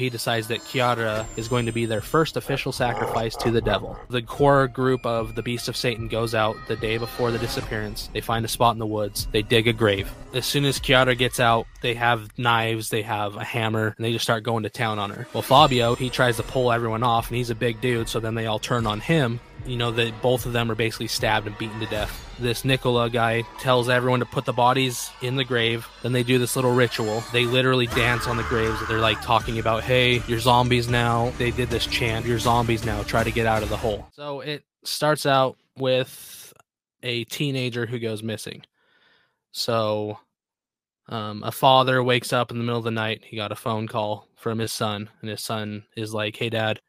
he decides that Chiara is going to be their first official sacrifice to the devil. The core group of the Beast of Satan goes out the day before the disappearance. They find a spot in the woods. They dig a grave. As soon as Chiara gets out, they have knives, they have a hammer, and they just start going to town on her. Well, Fabio, he tries to pull everyone off, and he's a big dude, so then they all turn on him. You know that both of them are basically stabbed and beaten to death. This Nicola guy tells everyone to put the bodies in the grave. Then they do this little ritual. They literally dance on the graves. They're like talking about, hey, you're zombies now. They did this chant, you're zombies now. Try to get out of the hole. So it starts out with a teenager who goes missing. So um, a father wakes up in the middle of the night. He got a phone call from his son, and his son is like, hey, dad,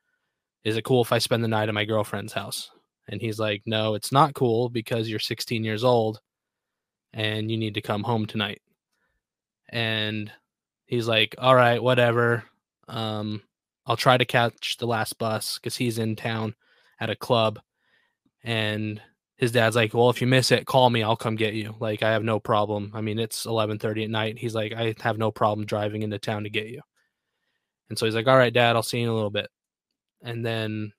is it cool if I spend the night at my girlfriend's house? And he's like, No, it's not cool because you're 16 years old and you need to come home tonight. And he's like, All right, whatever. Um, I'll try to catch the last bus because he's in town at a club. And his dad's like, Well, if you miss it, call me, I'll come get you. Like, I have no problem. I mean, it's 11:30 at night. He's like, I have no problem driving into town to get you. And so he's like, All right, dad, I'll see you in a little bit. And then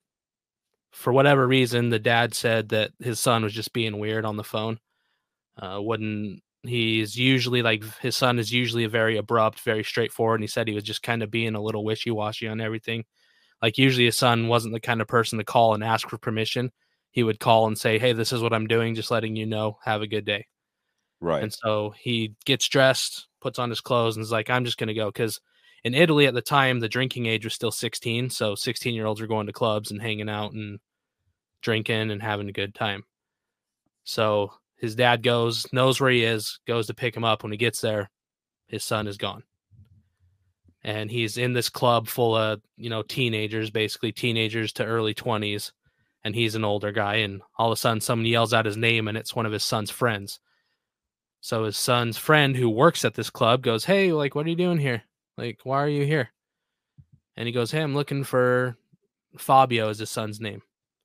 for whatever reason, the dad said that his son was just being weird on the phone. Uh, wouldn't he's usually like his son is usually very abrupt, very straightforward, and he said he was just kind of being a little wishy washy on everything. Like usually his son wasn't the kind of person to call and ask for permission. He would call and say, "Hey, this is what I'm doing. Just letting you know. Have a good day." Right. And so he gets dressed, puts on his clothes, and is like, "I'm just gonna go," because in Italy at the time, the drinking age was still 16. So 16 year olds were going to clubs and hanging out and drinking and having a good time. So his dad goes, knows where he is, goes to pick him up. When he gets there, his son is gone. And he's in this club full of, you know, teenagers, basically teenagers to early 20s. And he's an older guy. And all of a sudden, someone yells out his name, and it's one of his son's friends. So his son's friend who works at this club goes, Hey, like, what are you doing here? Like, why are you here? And he goes, Hey, I'm looking for Fabio, is his son's name.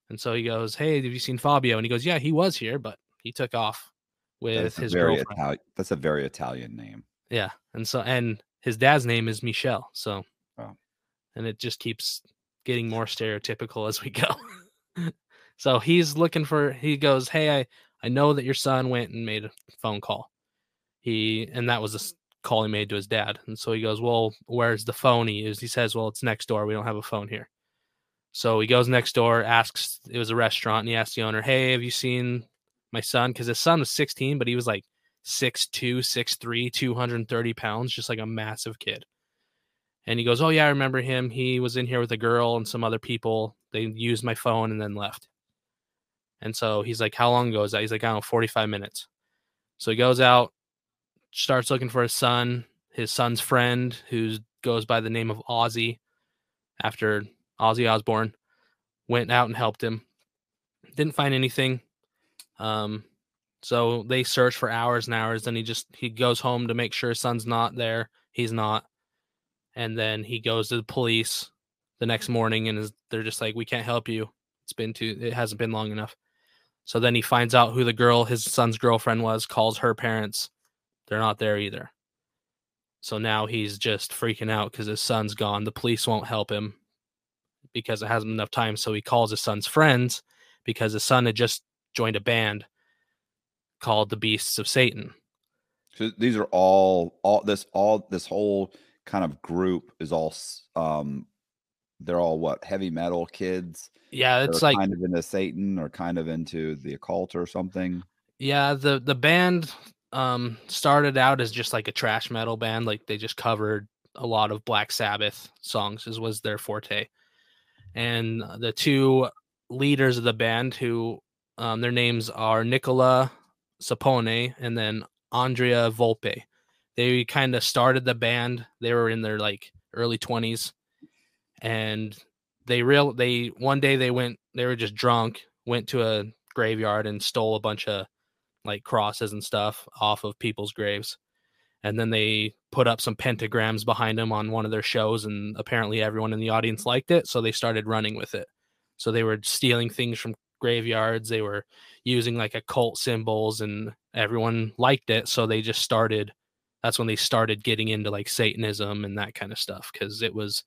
And so he goes, Hey, have you seen Fabio? And he goes, Yeah, he was here, but he took off with his girlfriend. Itali- that's a very Italian name. Yeah. And so, and his dad's name is Michel. So, Oh. and it just keeps getting more stereotypical as we go. so he's looking for, he goes, Hey, I, I know that your son went and made a phone call. He, and that was a call he made to his dad. And so he goes, Well, where's the phone he used? He says, Well, it's next door. We don't have a phone here. So he goes next door, asks, it was a restaurant, and he asks the owner, Hey, have you seen my son? Because his son was 16, but he was like 6'2, 6'3, 230 pounds, just like a massive kid. And he goes, Oh, yeah, I remember him. He was in here with a girl and some other people. They used my phone and then left. And so he's like, How long ago is that? He's like, I don't know, 45 minutes. So he goes out, starts looking for his son, his son's friend, who goes by the name of Ozzy after Ozzy Osbourne, went out and helped him. Didn't find anything. Um, so they search for hours and hours. Then he just he goes home to make sure his son's not there. He's not. And then he goes to the police the next morning and is, they're just like, We can't help you. It's been too it hasn't been long enough. So then he finds out who the girl, his son's girlfriend was, calls her parents. They're not there either. So now he's just freaking out because his son's gone. The police won't help him because it hasn't enough time. So he calls his son's friends because his son had just joined a band called the Beasts of Satan. So these are all all this all this whole kind of group is all um they're all what heavy metal kids. Yeah, it's like kind of into Satan or kind of into the occult or something. yeah, the the band um started out as just like a thrash metal band, like they just covered a lot of Black Sabbath songs as was their forte. And the two leaders of the band who um, their names are Nicola Sapone and then Andrea Volpe. They kind of started the band. They were in their like early 20s and they real they one day they went they were just drunk, went to a graveyard and stole a bunch of like crosses and stuff off of people's graves. And then they put up some pentagrams behind them on one of their shows and apparently everyone in the audience liked it, so they started running with it. So they were stealing things from graveyards, they were using like occult symbols and everyone liked it, so they just started that's when they started getting into like satanism and that kind of stuff cuz it was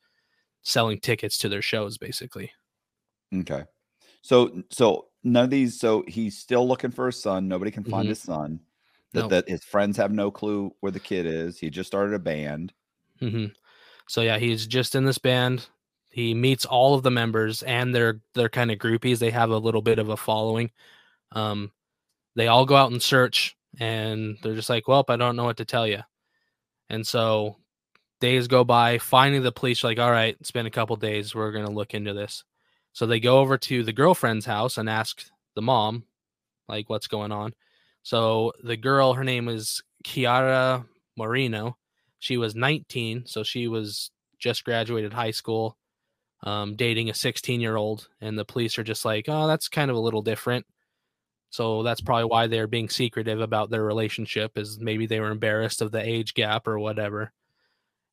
selling tickets to their shows, basically. Okay. So so none of these. So he's still looking for his son. Nobody can find Mhm. his son. That that his friends have no clue where the kid is. He just started a band. hmm So yeah, he's just in this band. He meets all of the members and they're they're kind of groupies. They have a little bit of a following. Um, they all go out and search, and they're just like, "Well, I don't know what to tell you." And so days go by. Finally, the police are like, "All right, it's been a couple days. We're gonna look into this." So they go over to the girlfriend's house and ask the mom, like, "What's going on?" So the girl, her name is Chiara Moreno. She was 19, so she was just graduated high school, um, dating a 16 year old, and the police are just like, "Oh, that's kind of a little different." So that's probably why they're being secretive about their relationship, is maybe they were embarrassed of the age gap or whatever.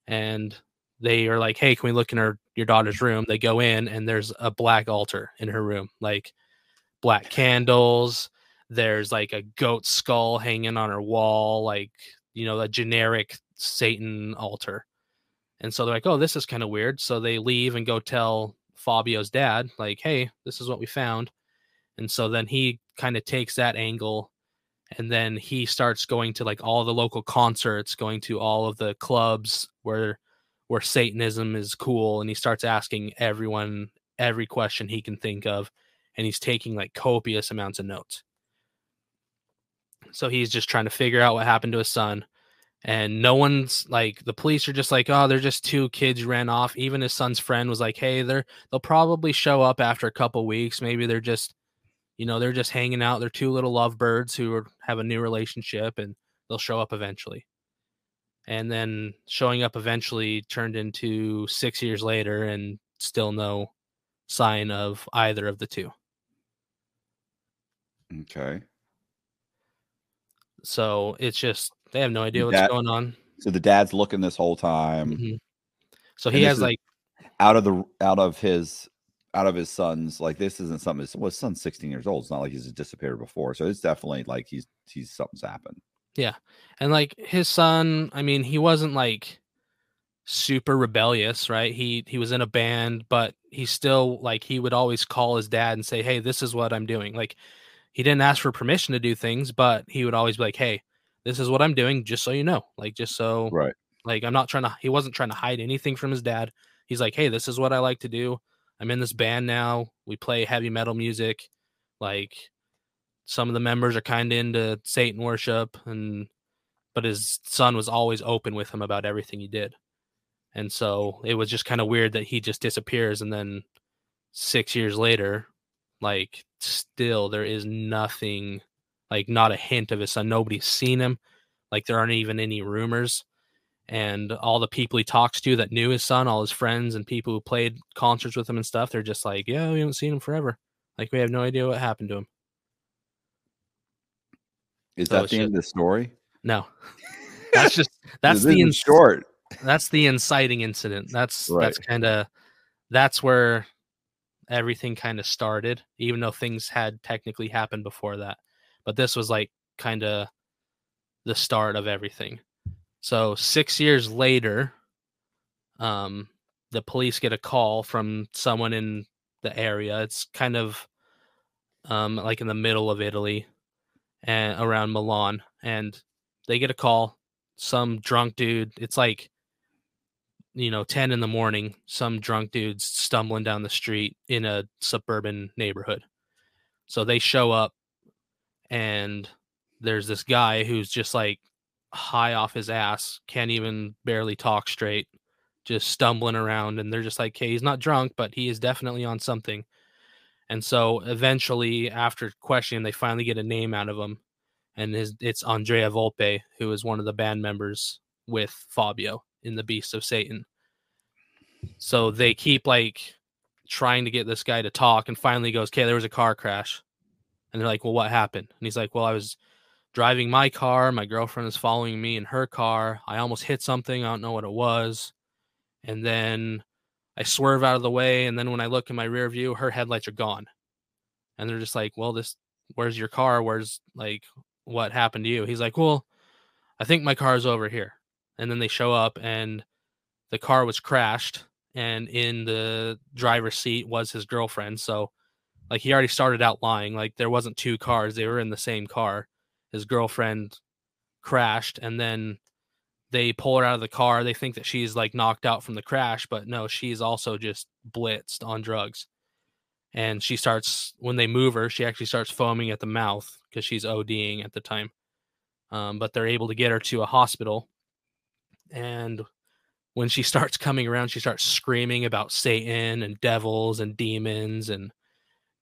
And they are like, "Hey, can we look in her your daughter's room?" They go in, and there's a black altar in her room, like black candles. There's like a goat skull hanging on her wall, like you know, a generic Satan altar. And so they're like, "Oh, this is kind of weird." So they leave and go tell Fabio's dad, like, "Hey, this is what we found." And so then he kind of takes that angle and then he starts going to like all the local concerts, going to all of the clubs where where Satanism is cool and he starts asking everyone every question he can think of and he's taking like copious amounts of notes. So he's just trying to figure out what happened to his son and no one's like the police are just like oh they're just two kids ran off even his son's friend was like hey they're they'll probably show up after a couple weeks maybe they're just you know they're just hanging out they're two little lovebirds who are, have a new relationship and they'll show up eventually and then showing up eventually turned into six years later and still no sign of either of the two Okay. so it's just they have no idea what's That- going on So the dad's looking this whole time Mhm. so he has like out of the out of his out of his son's like this isn't something his, well, his son's 16 years old. It's not like he's disappeared before. So it's definitely like he's he's something's happened. Yeah. And like his son i mean he wasn't like super rebellious right he he was in a band but he still like he would always call his dad and say hey this is what i'm doing like he didn't ask for permission to do things but he would always be like hey this is what i'm doing just so you know like just so Right. like i'm not trying to he wasn't trying to hide anything from his dad he's like hey this is what i like to do i'm in this band now. We play heavy metal music. Like some of the members are kind of into satan worship and but his son was always open with him about everything he did. And so it was just kind of weird that he just disappears and then six years later like still there is nothing like not a hint of his son. Nobody's seen him. Like there aren't even any rumors and all the people he talks to that knew his son all his friends and people who played concerts with him and stuff they're just like yeah we haven't seen him forever like we have no idea what happened to him Is So that the end of the story? no that's just that's the in short. that's the inciting incident that's Right. that's kind of that's where everything kind of started even though things had technically happened before that but this was like kind of the start of everything so 6 years later um the police get a call from someone in the area. It's kind of um like in the middle of Italy and around Milan and they get a call. Some drunk dude it's like you know 10 in the morning some drunk dudes stumbling down the street in a suburban neighborhood. So they show up and there's this guy who's just like high off his ass can't even barely talk straight just stumbling around and they're just like hey he's not drunk but he is definitely on something. And so eventually after questioning they finally get a name out of him and his, it's andrea volpe who is one of the band members with fabio in the beast of satan. So they keep like trying to get this guy to talk and finally goes okay there was a car crash. And they're like well what happened? And he's like well i was driving my car my girlfriend is following me in her car i almost hit something i don't know what it was and then i swerve out of the way and then when i look in my rear view her headlights are gone and they're just like well this where's your car where's like what happened to you he's like well i think my car is over here and then they show up and the car was crashed and in the driver's seat was his girlfriend. So, like, he already started out lying. Like, there wasn't two cars; they were in the same car. His girlfriend crashed, and then they pull her out of the car. They think that she's like knocked out from the crash, but no, she's also just blitzed on drugs. And she starts when they move her, she actually starts foaming at the mouth because she's ODing at the time. Um, but they're able to get her to a hospital. And when she starts coming around, she starts screaming about Satan and devils and demons and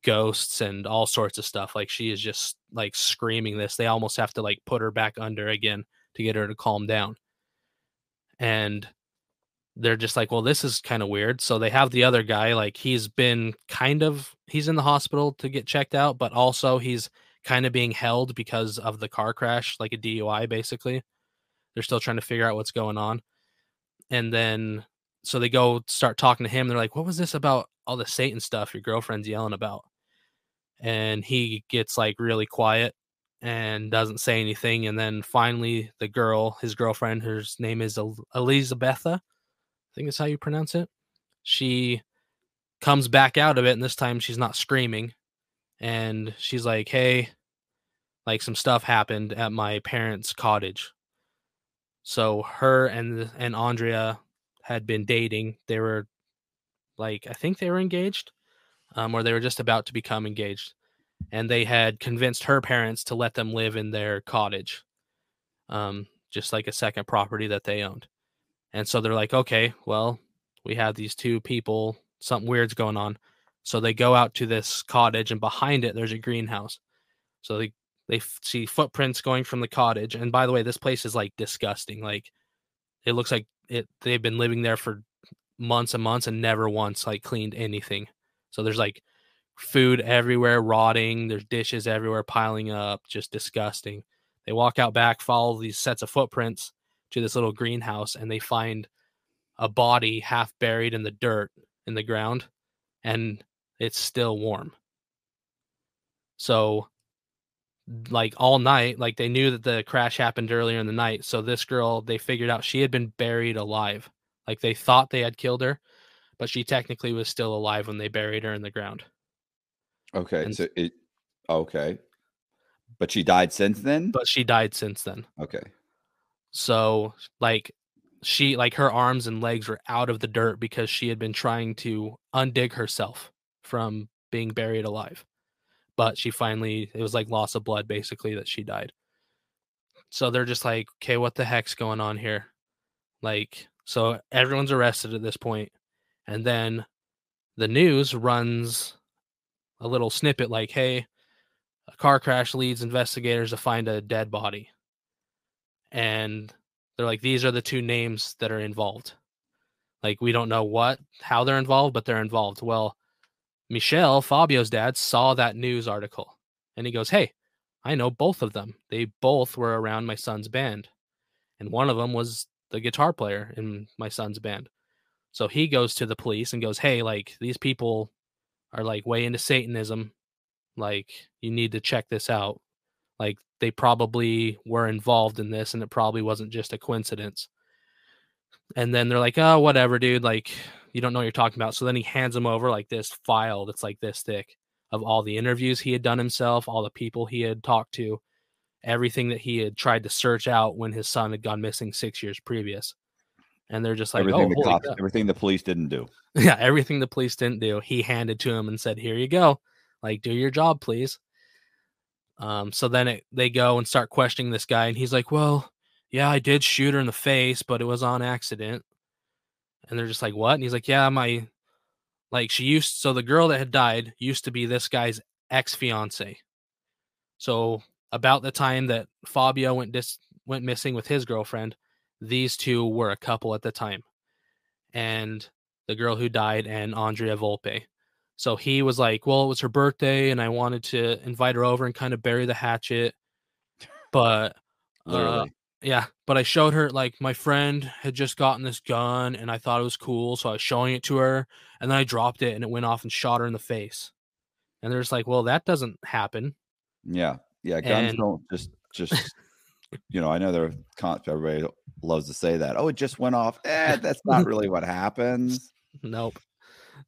ghosts and all sorts of stuff. Like she is just like screaming this. They almost have to like put her back under again to get her to calm down. And they're just like, well, this is kind of weird. So they have the other guy, like he's been kind of he's in the hospital to get checked out, but also he's kind of being held because of the car crash, like a DUI basically. They're still trying to figure out what's going on. And then so they go start talking to him. They're like, What was this about all the Satan stuff your girlfriend's yelling about? And he gets like really quiet and doesn't say anything. And then finally, the girl, his girlfriend, her name is Elisabetta, I think that's how you pronounce it. She comes back out of it, and this time she's not screaming. And she's like, Hey, like some stuff happened at my parents' cottage. So her and and Andrea had been dating. They were like I think they were engaged, um, or they were just about to become engaged, and they had convinced her parents to let them live in their cottage, um, just like a second property that they owned. And so they're like, okay, well, we have these two people, something weird's going on. So they go out to this cottage, and behind it, there's a greenhouse. So they they see footprints going from the cottage. And by the way, this place is like disgusting. Like it looks like it they've been living there for months and months and never once like cleaned anything. So there's like food everywhere rotting, there's dishes everywhere piling up, just disgusting. They walk out back, follow these sets of footprints to this little greenhouse and they find a body half buried in the dirt in the ground and it's still warm. So like all night like they knew that the crash happened earlier in the night so this girl they figured out she had been buried alive like they thought they had killed her but she technically was still alive when they buried her in the ground. Okay and, so it okay. But she died since then? But she died since then. Okay. So like she like her arms and legs were out of the dirt because she had been trying to undig herself from being buried alive. But she finally it was like loss of blood basically that she died. So they're just like okay what the heck's going on here? Like so everyone's arrested at this point and then the news runs a little snippet like hey a car crash leads investigators to find a dead body and they're like these are the two names that are involved like we don't know what how they're involved but they're involved well Michelle, Fabio's dad, saw that news article and he goes, Hey, I know both of them. They both were around my son's band. And one of them was the guitar player in my son's band. So he goes to the police and goes, Hey, like these people are like way into Satanism. Like you need to check this out. Like they probably were involved in this and it probably wasn't just a coincidence. And then they're like, Oh, whatever, dude. Like you don't know what you're talking about. So then he hands him over like this file that's like this thick of all the interviews he had done himself, all the people he had talked to, everything that he had tried to search out when his son had gone missing six years previous. And they're just like, everything, oh, the cops, everything the police didn't do. Yeah, everything the police didn't do, he handed to him and said, "Here you go, like do your job, please." Um, so then it, they go and start questioning this guy, and he's like, "Well, yeah, I did shoot her in the face, but it was on accident." And they're just like, what? And he's like, yeah, my, like, she used, so the girl that had died used to be this guy's ex fiance. So about the time that Fabio went dis, went missing with his girlfriend, these two were a couple at the time. And the girl who died and Andrea Volpe. So he was like, well, it was her birthday and I wanted to invite her over and kind of bury the hatchet. But uh, yeah, but I showed her like my friend had just gotten this gun and I thought it was cool, so I was showing it to her and then I dropped it and it went off and shot her in the face. And they're just like, "Well, that doesn't happen." Yeah. Yeah, guns and... don't just just you know, I know they're everybody loves to say that. Oh, it just went off. Eh, that's not really what happens. Nope.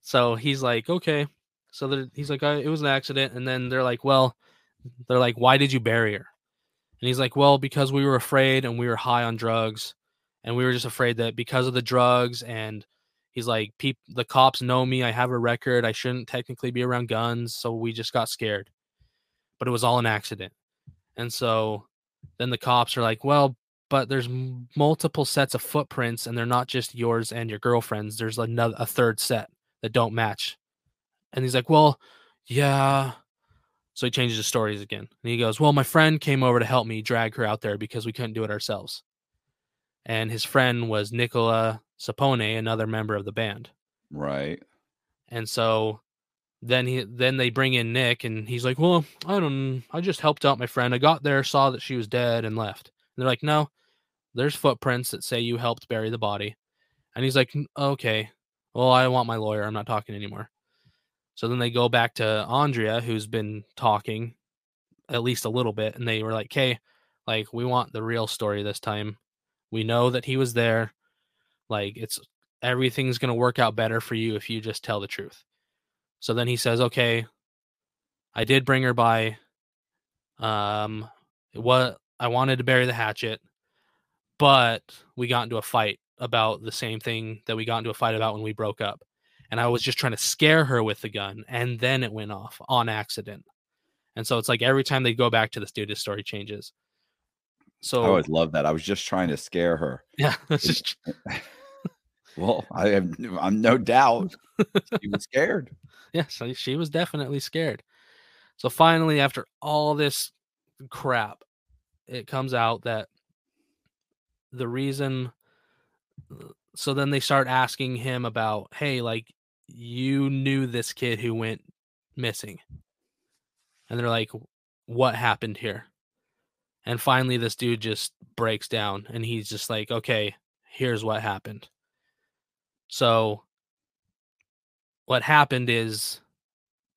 So he's like, okay. So he's like, "Uh, it was an accident. And then they're like, well, they're like, why did you bury her? And he's like, well, because we were afraid and we were high on drugs. And we were just afraid that because of the drugs and he's like, Peop- the cops know me. I have a record. I shouldn't technically be around guns. So we just got scared. But it was all an accident. And so then the cops are like, well, but there's multiple sets of footprints and they're not just yours and your girlfriend's. There's another a third set that don't match. And he's like, well, yeah. So he changes the stories again. And he goes, well, my friend came over to help me drag her out there because we couldn't do it ourselves. And his friend was Nicola Sapone, another member of the band. Right. And so then he then they bring in Nick and he's like, "Well, I don't I just helped out my friend. I got there, saw that she was dead and left." And they're like, "No. There's footprints that say you helped bury the body." And he's like, "Okay. Well, I want my lawyer. I'm not talking anymore." So then they go back to Andrea who's been talking at least a little bit and they were like, "Okay, like we want the real story this time. We know that he was there. Like it's everything's going to work out better for you if you just tell the truth." So then he says, "Okay, I did bring her by. Um, what I wanted to bury the hatchet, but we got into a fight about the same thing that we got into a fight about when we broke up, and I was just trying to scare her with the gun, and then it went off on accident. And so it's like every time they go back to this dude, his story changes. So I always love that. I was just trying to scare her. yeah, just Well, I have I'm no doubt she was scared. Yeah, so she was definitely scared. So finally, after all this crap, it comes out that the reason. Uh, so then they start asking him about, hey, like you knew this kid who went missing, and they're like, what happened here? And finally, this dude just breaks down, and he's just like, okay, here's what happened. So what happened is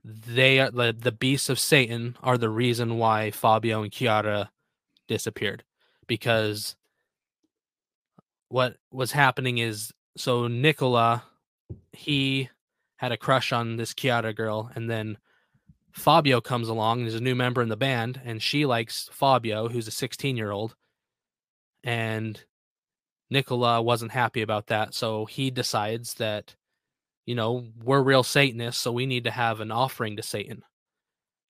they are the, the beasts of Satan are the reason why Fabio and Chiara disappeared because what was happening is so Nicola he had a crush on this Chiara girl and then Fabio comes along and is a new member in the band and she likes Fabio who's a 16 year old and Nicola wasn't happy about that so he decides that you know, we're real Satanists, so we need to have an offering to Satan.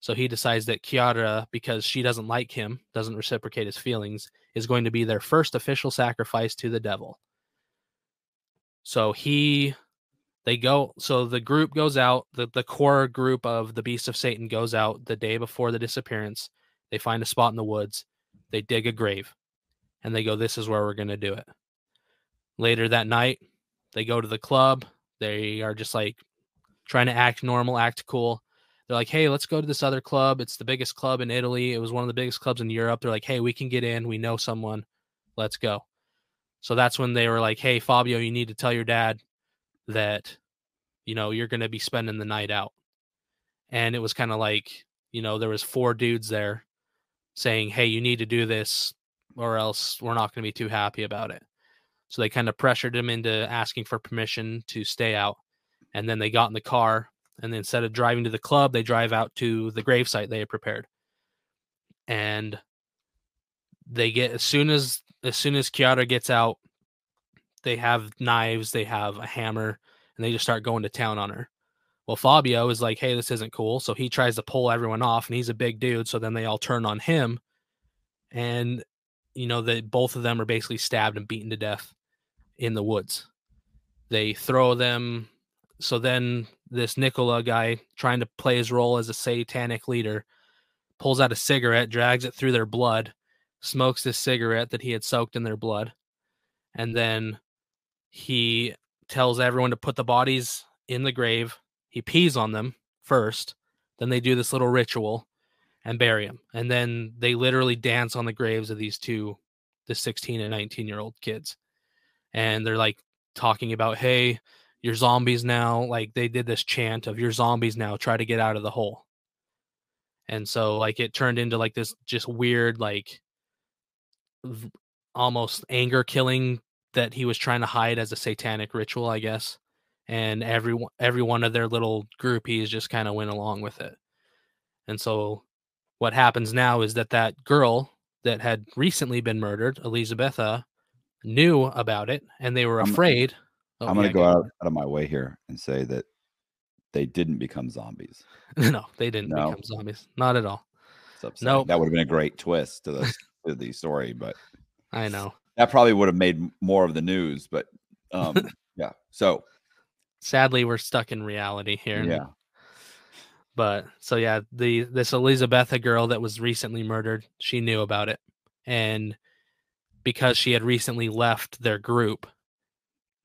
So he decides that Chiara, because she doesn't like him, doesn't reciprocate his feelings, is going to be their first official sacrifice to the devil. So he, they go, so the group goes out, the, the core group of the Beast of Satan goes out the day before the disappearance. They find a spot in the woods, they dig a grave, and they go, This is where we're going to do it. Later that night, they go to the club, they are just like trying to act normal, act cool. They're like, hey, let's go to this other club. It's the biggest club in Italy. It was one of the biggest clubs in Europe. They're like, hey, we can get in. We know someone. Let's go. So that's when they were like, hey, Fabio, you need to tell your dad that, you know, you're going to be spending the night out. And it was kind of like, you know, there was four dudes there saying, hey, you need to do this or else we're not going to be too happy about it. So they kind of pressured him into asking for permission to stay out. And then they got in the car. And instead of driving to the club, they drive out to the gravesite they had prepared. And they get as soon as as soon as Chiara gets out, they have knives, they have a hammer, and they just start going to town on her. Well, Fabio is like, hey, this isn't cool. So he tries to pull everyone off, and he's a big dude. So then they all turn on him. And you know that both of them are basically stabbed and beaten to death in the woods. They throw them. So then this Nicola guy, trying to play his role as a satanic leader, pulls out a cigarette, drags it through their blood, smokes this cigarette that he had soaked in their blood, and then he tells everyone to put the bodies in the grave. He pees on them first. Then they do this little ritual and bury him. And then they literally dance on the graves of these two, the 16 and 19 year old kids. And they're like talking about, hey, you're zombies now. Like they did this chant of you're zombies now, try to get out of the hole. And so like it turned into like this just weird, like v- almost anger killing that he was trying to hide as a satanic ritual, I guess. and every every one of their little groupies just kind of went along with it. And so what happens now is that that girl that had recently been murdered, Elisabetta, knew about it and they were I'm- afraid. Oh, I'm going to yeah, go out, out of my way here and say that they didn't become zombies. no, they didn't No. become zombies. Not at all. No. Nope. That would have been a great twist to the to the story, but I know. that probably would have made more of the news. But um, yeah. So Sadly, we're stuck in reality here. yeah, But so yeah, the this Elisabetta girl that was recently murdered, she knew about it. And because she had recently left their group,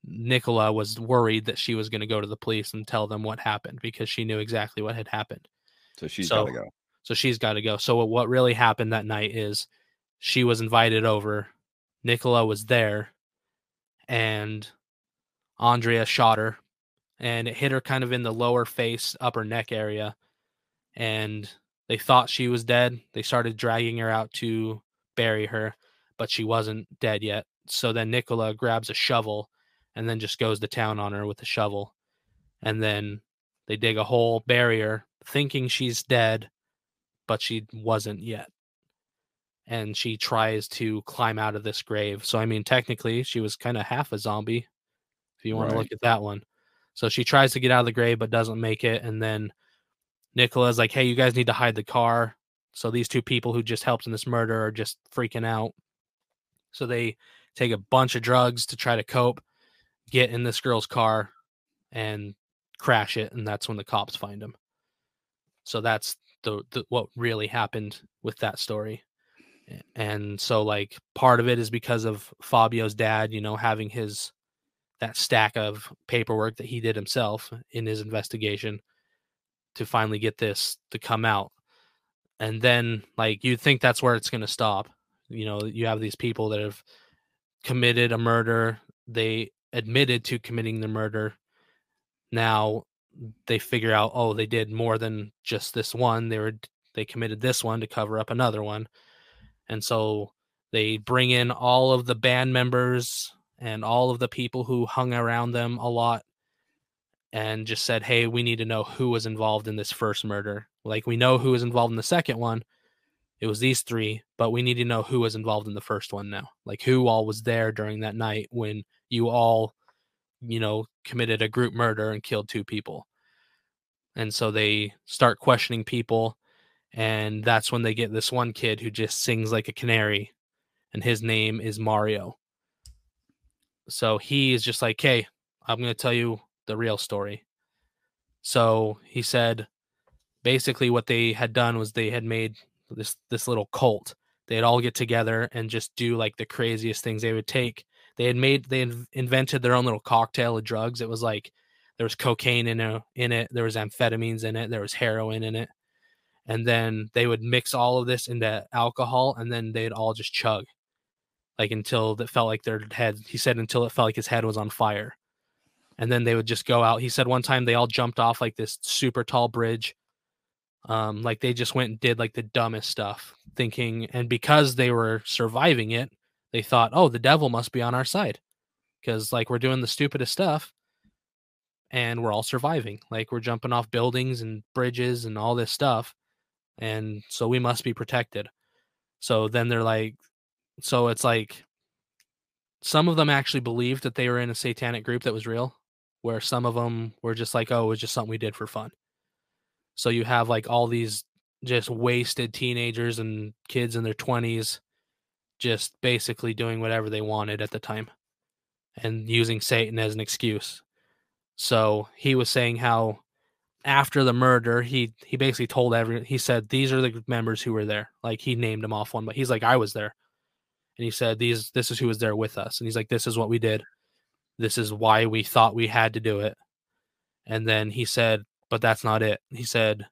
Nicola was worried that she was going to go to the police and tell them what happened because she knew exactly what had happened. so she's So- got to go. So she's got to go. So what- what really happened that night is she was invited over. Nicola was there and Andrea shot her and it hit her kind of in the lower face, upper neck area. And they thought she was dead. They started dragging her out to bury her, but she wasn't dead yet. So then Nicola grabs a shovel and then just goes to town on her with the shovel. And then they dig a hole, barrier, thinking she's dead, but she wasn't yet. And she tries to climb out of this grave. So, I mean, technically, she was kind of half a zombie, if you want to look at that one. So she tries to get out of the grave, but doesn't make it. And then Nicola's like, hey, you guys need to hide the car. So these two people who just helped in this murder are just freaking out. So they take a bunch of drugs to try to cope, get in this girl's car, and crash it. And that's when the cops find him. So that's the, the what really happened with that story. And so like part of it is because of Fabio's dad, you know, having his that stack of paperwork that he did himself in his investigation to finally get this to come out. And then like you'd think that's where it's going to stop. You know, you have these people that have committed a murder, they admitted to committing the murder. Now they figure out oh they did more than just this one. They were they committed this one to cover up another one. And so they bring in all of the band members and all of the people who hung around them a lot and just said, Hey, we need to know who was involved in this first murder. Like, we know who was involved in the second one. It was these three, but we need to know who was involved in the first one now. Like, who all was there during that night when you all, you know, committed a group murder and killed two people. And so they start questioning people. And that's when they get this one kid who just sings like a canary. And his name is Mario. So he is just like, hey, I'm going to tell you the real story. So he said basically what they had done was they had made this this little cult. They'd all get together and just do like the craziest things they would take. They had made they had invented their own little cocktail of drugs. It was like there was cocaine in it, in it, there was amphetamines in it, there was heroin in it. And then they would mix all of this into alcohol and then they'd all just chug like until it felt like their head he said until it felt like his head was on fire and then they would just go out he said one time they all jumped off like this super tall bridge um like they just went and did like the dumbest stuff thinking and because they were surviving it they thought oh the devil must be on our side. Because like we're doing the stupidest stuff and we're all surviving. Like we're jumping off buildings and bridges and all this stuff and so we must be protected. So then they're like so it's like some of them actually believed that they were in a satanic group that was real, where some of them were just like, oh, it was just something we did for fun. So you have like all these just wasted teenagers and kids in their 20s just basically doing whatever they wanted at the time and using Satan as an excuse. So he was saying how after the murder, he he basically told everyone he said these are the members who were there. Like he named them off one, but he's like, I was there and he said these this is who was there with us and he's like this is what we did this is why we thought we had to do it and then he said but that's not it he said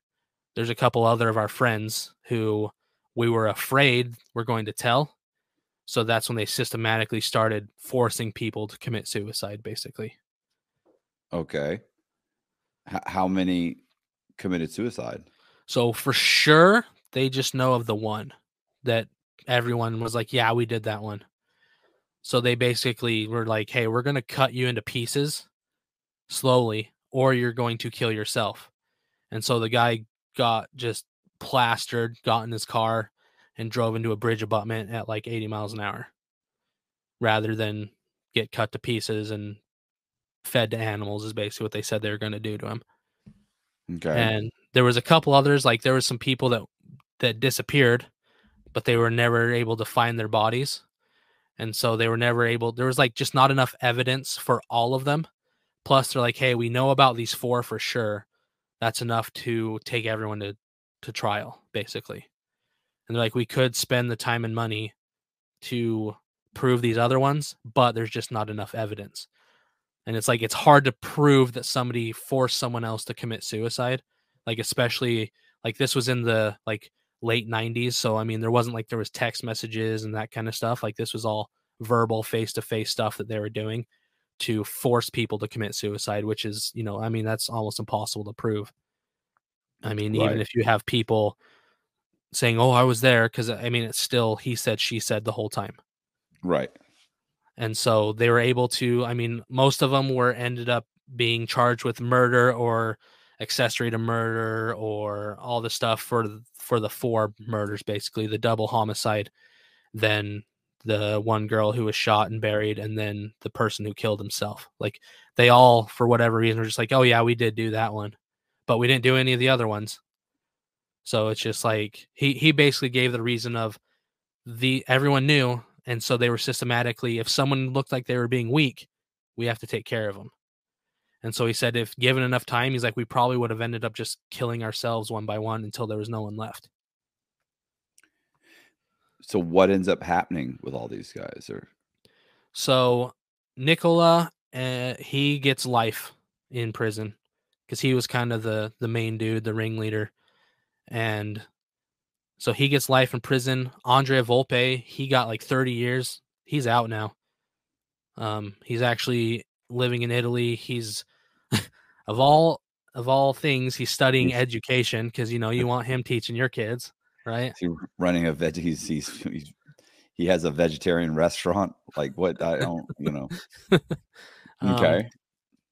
there's a couple other of our friends who we were afraid we're going to tell so that's when they systematically started forcing people to commit suicide basically Okay. H- how many committed suicide? so for sure they just know of the one that everyone was like yeah we did that one so they basically were like hey we're going to cut you into pieces slowly or you're going to kill yourself. And so the guy got just plastered, got in his car and drove into a bridge abutment at like 80 miles an hour rather than get cut to pieces and fed to animals is basically what they said they were going to do to him. Okay. And there was a couple others like there was some people that that disappeared but they were never able to find their bodies. And so they were never able there was like just not enough evidence for all of them. Plus they're like, "Hey, we know about these four for sure. That's enough to take everyone to to trial, basically." And they're like, "We could spend the time and money to prove these other ones, but there's just not enough evidence." And it's like it's hard to prove that somebody forced someone else to commit suicide, like especially like this was in the like late 90s so i mean there wasn't like there was text messages and that kind of stuff like this was all verbal face to face stuff that they were doing to force people to commit suicide which is you know i mean that's almost impossible to prove i mean Right. even if you have people saying oh i was there because i mean it's still he said she said the whole time right. and so they were able to i mean most of them were ended up being charged with murder or accessory to murder or all the stuff for for the four murders basically the double homicide then the one girl who was shot and buried and then the person who killed himself. Like they all for whatever reason were just like oh yeah we did do that one but we didn't do any of the other ones. So it's just like he he basically gave the reason of the everyone knew and so they were systematically if someone looked like they were being weak we have to take care of them and so he said if given enough time he's like we probably would have ended up just killing ourselves one by one until there was no one left So what ends up happening with all these guys? Or? So nicola uh, he gets life in prison because he was kind of the the main dude the ringleader and so he gets life in prison. Andrea volpe he got like 30 years. He's out now. Um he's actually living in italy. He's of all of all things he's studying education because you know you want him teaching your kids right is he running a veg? He's, he's, he's he has a vegetarian restaurant. Like what? I don't. You know. Um, Okay.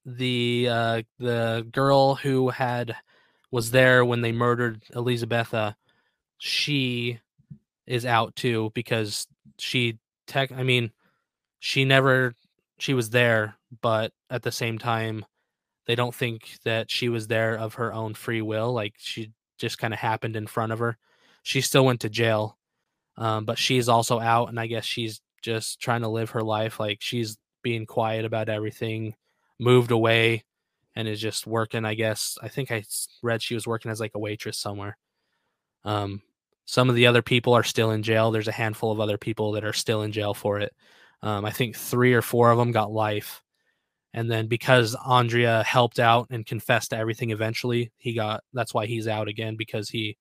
the uh the girl who had was there when they murdered Elisabetta, she is out too because she tech I mean she never she was there, but at the same time they don't think that she was there of her own free will, like she just kind of happened in front of her. She still went to jail. Um, but she's also out and I guess she's just trying to live her life like she's being quiet about everything moved away and is just working i guess. I think I read she was working as like a waitress somewhere. Um some of the other people are still in jail. There's a handful of other people that are still in jail for it. Um, i think three or four of them got life and then because andrea helped out and confessed to everything eventually he got that's why he's out again because he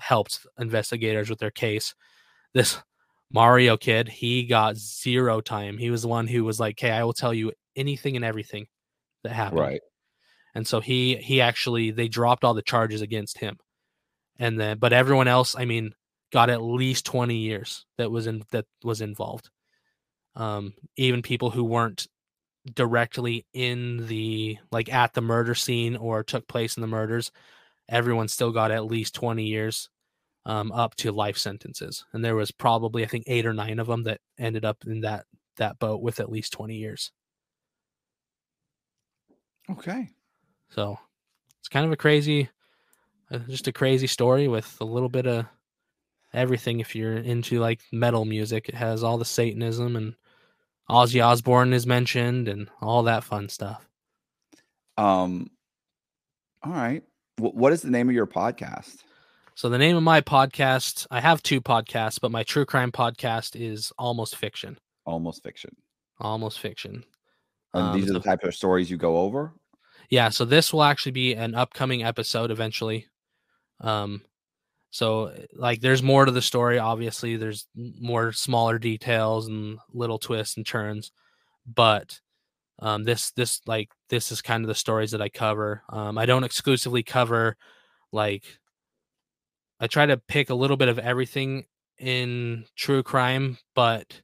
helped investigators with their case. This mario kid he got zero time. He was the one who was like okay i will tell you anything and everything that happened. Right. and so he he actually they dropped all the charges against him. And then but everyone else i mean got at least 20 years that was in that was involved. Um even people who weren't directly in the like at the murder scene or took place in the murders everyone still got at least 20 years um up to life sentences and there was probably i think 8 or 9 of them that ended up in that that boat with at least 20 years Okay. So it's kind of a crazy, uh, just a crazy story with a little bit of everything. If you're into like metal music, it has all the Satanism and Ozzy Osbourne is mentioned and all that fun stuff. Um. All right. Wh- what is the name of your podcast? So the name of my podcast, I have two podcasts, but my true crime podcast is Almost Fiction. Almost fiction. Almost Fiction. And Um, these are the type of stories you go over. yeah so this will actually be an upcoming episode eventually um so like there's more to the story obviously there's more smaller details and little twists and turns but um this this like this is kind of the stories that i cover um i don't exclusively cover like i try to pick a little bit of everything in true crime but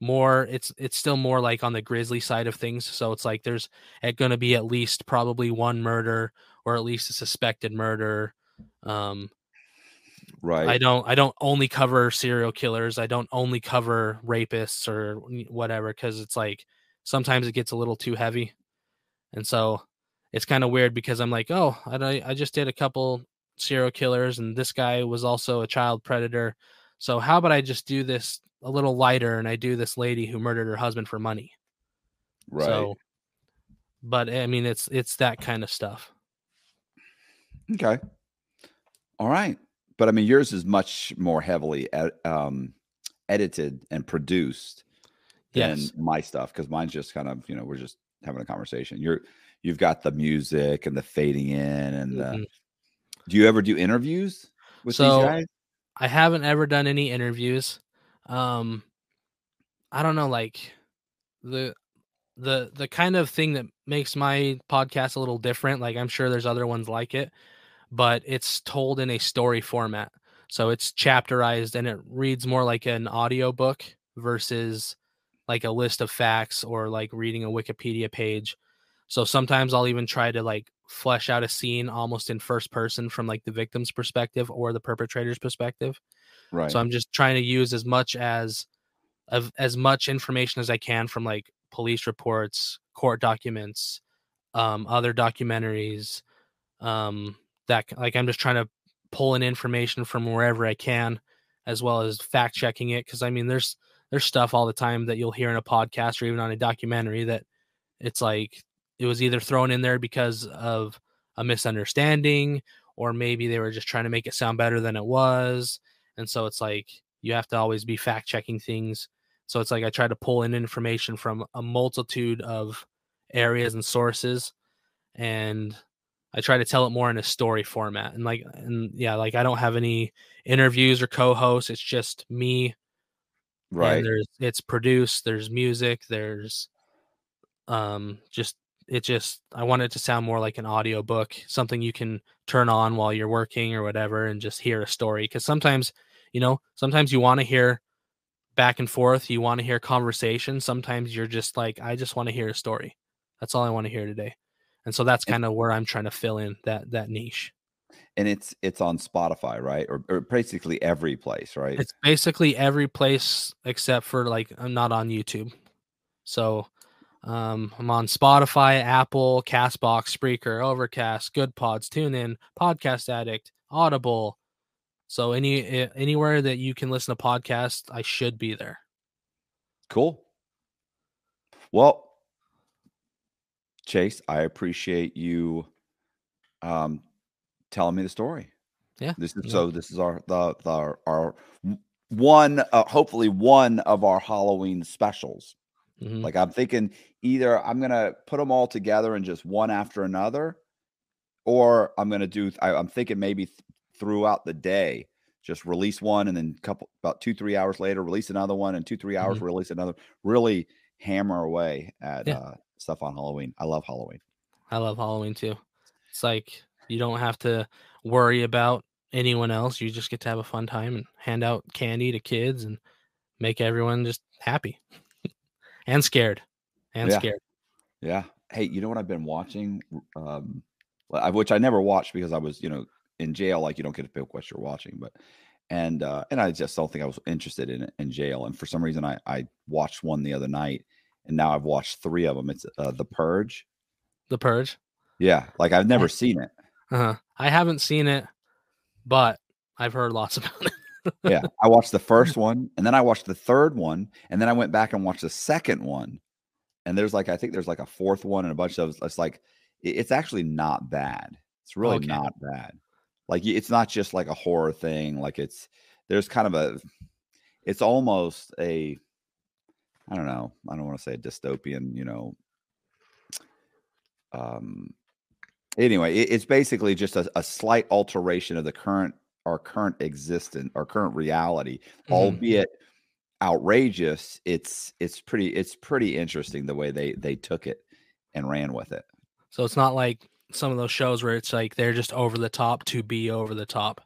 more it's it's still more like on the grisly side of things so it's like there's going to be at least probably one murder or at least a suspected murder um right. i don't i don't only cover serial killers i don't only cover rapists or whatever because it's like sometimes it gets a little too heavy and so it's kind of weird because i'm like oh I, I just did a couple serial killers and this guy was also a child predator so how about i just do this a little lighter and I do this lady who murdered her husband for money. Right. So, but I mean, it's it's that kind of stuff. Okay. All right, but I mean, yours is much more heavily ed- um, edited and produced than yes. my stuff because mine's just kind of you know we're just having a conversation. You're you've got the music and the fading in and mm-hmm. the. Do you ever do interviews with so, these guys? I haven't ever done any interviews um i don't know like the the the kind of thing that makes my podcast a little different like i'm sure there's other ones like it but it's told in a story format so it's chapterized and it reads more like an audio book versus like a list of facts or like reading a wikipedia page so sometimes i'll even try to like flesh out a scene almost in first person from like the victim's perspective or the perpetrator's perspective Right. So I'm just trying to use as much as of as much information as I can from like police reports, court documents, um, other documentaries, um, that like I'm just trying to pull in information from wherever I can, as well as fact checking it. Because I mean, there's there's stuff all the time that you'll hear in a podcast or even on a documentary that it's like it was either thrown in there because of a misunderstanding or maybe they were just trying to make it sound better than it was. And so it's like you have to always be fact checking things. So it's like i try to pull in information from a multitude of areas and sources and i try to tell it more in a story format. And like and yeah like i don't have any interviews or co-hosts. It's just me right there's it's produced there's music there's um just it just i want it to sound more like an audio book something you can turn on while you're working or whatever and just hear a story because sometimes you know, sometimes you want to hear back and forth, you want to hear conversation. Sometimes you're just like, I just want to hear a story. That's all I want to hear today. And so that's kind of where I'm trying to fill in that that niche. And it's it's on Spotify, right? Or, or basically every place, right? It's basically every place except for like I'm not on YouTube. So um, I'm on Spotify, Apple, Castbox, Spreaker, Overcast, Good Pods, TuneIn, Podcast Addict, Audible, so any anywhere that you can listen to podcasts, I should be there. Cool. Well, Chase, I appreciate you um telling me the story. Yeah. This is yeah. so this is our the, the our one uh, hopefully one of our Halloween specials. Mm-hmm. Like I'm thinking either I'm going to put them all together and just one after another or I'm going to do I, am thinking maybe throughout the day. Just release one and then couple about two, three hours later, release another one and two, three hours, mm-hmm. release another. Really hammer away at yeah. uh, stuff on Halloween. I love Halloween. I love Halloween too. It's like you don't have to worry about anyone else. You just get to have a fun time and hand out candy to kids and make everyone just happy and scared and yeah. scared. Yeah. Hey, you know what I've been watching? Um, which I never watched because I was, you know, in jail, like you don't get to pick what you're watching, but and uh, and I just don't think I was interested in in jail. And for some reason, I I watched one the other night, and now I've watched three of them. It's uh, The Purge. The Purge. Yeah, like I've never seen it. Uh-huh. I haven't seen it, but I've heard lots about it. yeah, I watched the first one, and then I watched the third one, and then I went back and watched the second one. And there's like I think there's like a fourth one and a bunch of it's like it's actually not bad. It's really okay. not bad. Like it's not just like a horror thing. Like it's there's kind of a it's almost a I don't know. I don't want to say a dystopian, you know. Um anyway, it, it's basically just a, a, slight alteration of the current our current existence, our current reality, mm-hmm. albeit outrageous. It's it's pretty it's pretty interesting the way they they took it and ran with it. So it's not like some of those shows where it's like they're just over the top to be over the top,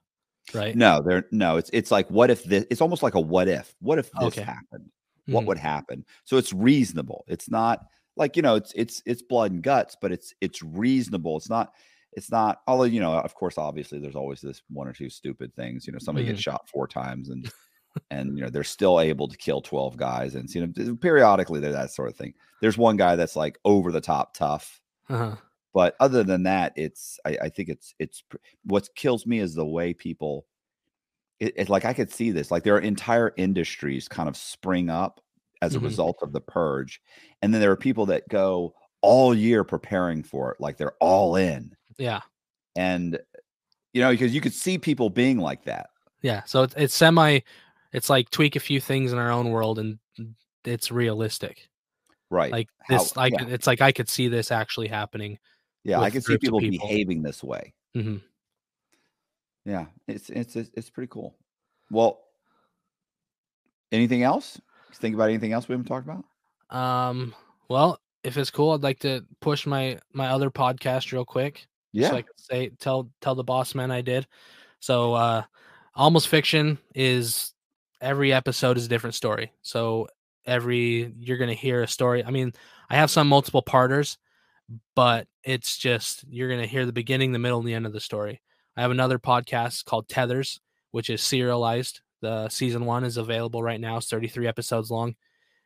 right? No, they're no. It's it's like what if this? It's almost like a what if. What if this okay. happened? what mm-hmm. would happen. So it's reasonable. It's not like you know it's it's it's blood and guts, but it's it's reasonable. It's not it's not although you know of course obviously there's always this one or two stupid things. You know somebody mm-hmm. gets shot four times and and you know they're still able to kill 12 guys and you know periodically they're that sort of thing there's one guy that's like over the top tough uh-huh. but other than that it's I, I, think it's it's what kills me is the way people it's it, like i could see this like there are entire industries kind of spring up as mm-hmm. a result of the purge and then there are people that go all year preparing for it like they're all in. Yeah. And you know because you could see people being like that. Yeah so it's, it's semi it's like tweak a few things in our own world and it's realistic. Right. Like this How, like yeah. it's like i could see this actually happening yeah i can see people, people, behaving this way. Mm-hmm. yeah it's it's it's pretty cool. Well anything else think about anything else we haven't talked about um well if it's cool i'd like to push my my other podcast real quick yeah so i could say tell tell the boss man i did so uh almost fiction is every episode is a different story. So every you're to hear a story. I mean, I have some multiple parters, but it's just you're to hear the beginning, the middle, and the end of the story. I have another podcast called Tethers, which is serialized. The season one is available right now. It's 33 episodes long,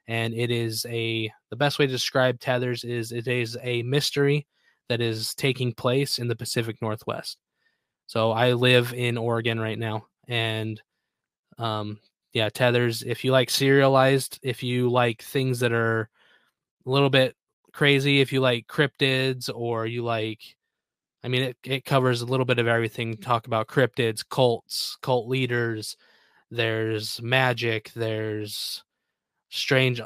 and it is a the best way to describe Tethers is it is a mystery that is taking place in the Pacific Northwest. So I live in Oregon right now, and um, yeah, tethers. If you like serialized, if you like things that are a little bit crazy, if you like cryptids or you like, I mean, it, it covers a little bit of everything. Talk about cryptids, cults, cult leaders. There's magic. There's strange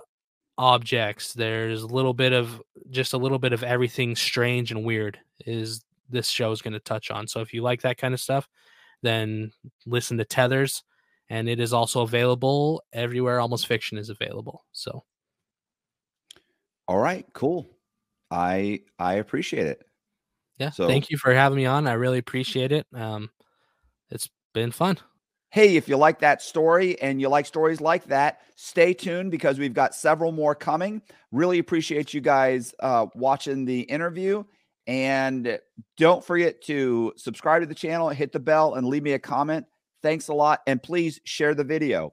objects. There's a little bit of just a little bit of everything strange and weird is this show is going to touch on. So if you like that kind of stuff, then listen to Tethers and it is also available everywhere almost fiction is available so all right cool i i appreciate it yeah so thank you for having me on i really appreciate it um it's been fun hey if you like that story and you like stories like that stay tuned because we've got several more coming really appreciate you guys uh watching the interview and don't forget to subscribe to the channel hit the bell and leave me a comment Thanks a lot. And please share the video.